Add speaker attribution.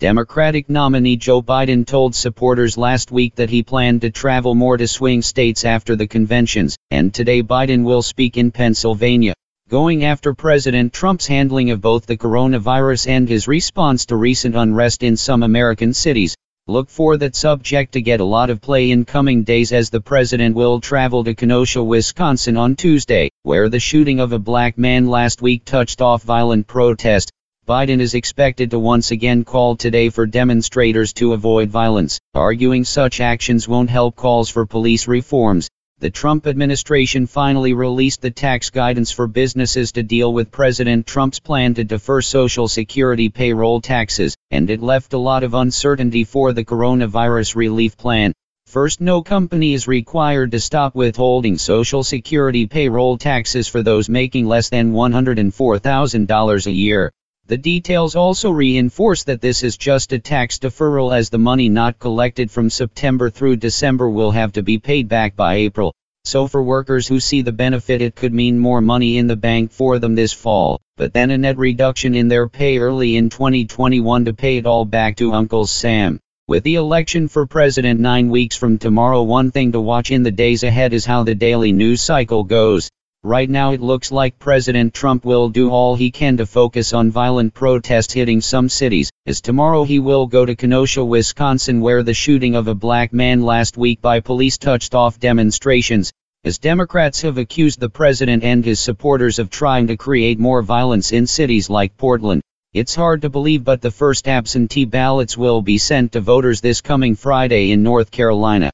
Speaker 1: Democratic nominee Joe Biden told supporters last week that he planned to travel more to swing states after the conventions, and today Biden will speak in Pennsylvania, going after President Trump's handling of both the coronavirus and his response to recent unrest in some American cities. Look for that subject to get a lot of play in coming days as the president will travel to Kenosha, Wisconsin on Tuesday, where the shooting of a black man last week touched off violent protest. Biden is expected to once again call today for demonstrators to avoid violence, arguing such actions won't help calls for police reforms. The Trump administration finally released the tax guidance for businesses to deal with President Trump's plan to defer Social Security payroll taxes, and it left a lot of uncertainty for the coronavirus relief plan. First, no company is required to stop withholding Social Security payroll taxes for those making less than $104,000 a year. The details also reinforce that this is just a tax deferral as the money not collected from September through December will have to be paid back by April. So for workers who see the benefit it could mean more money in the bank for them this fall, but then a net reduction in their pay early in 2021 to pay it all back to Uncle Sam. With the election for president nine weeks from tomorrow one thing to watch in the days ahead is how the daily news cycle goes. Right now it looks like President Trump will do all he can to focus on violent protest hitting some cities, as tomorrow he will go to Kenosha, Wisconsin where the shooting of a black man last week by police touched off demonstrations, as Democrats have accused the president and his supporters of trying to create more violence in cities like Portland. It's hard to believe but the first absentee ballots will be sent to voters this coming Friday in North Carolina.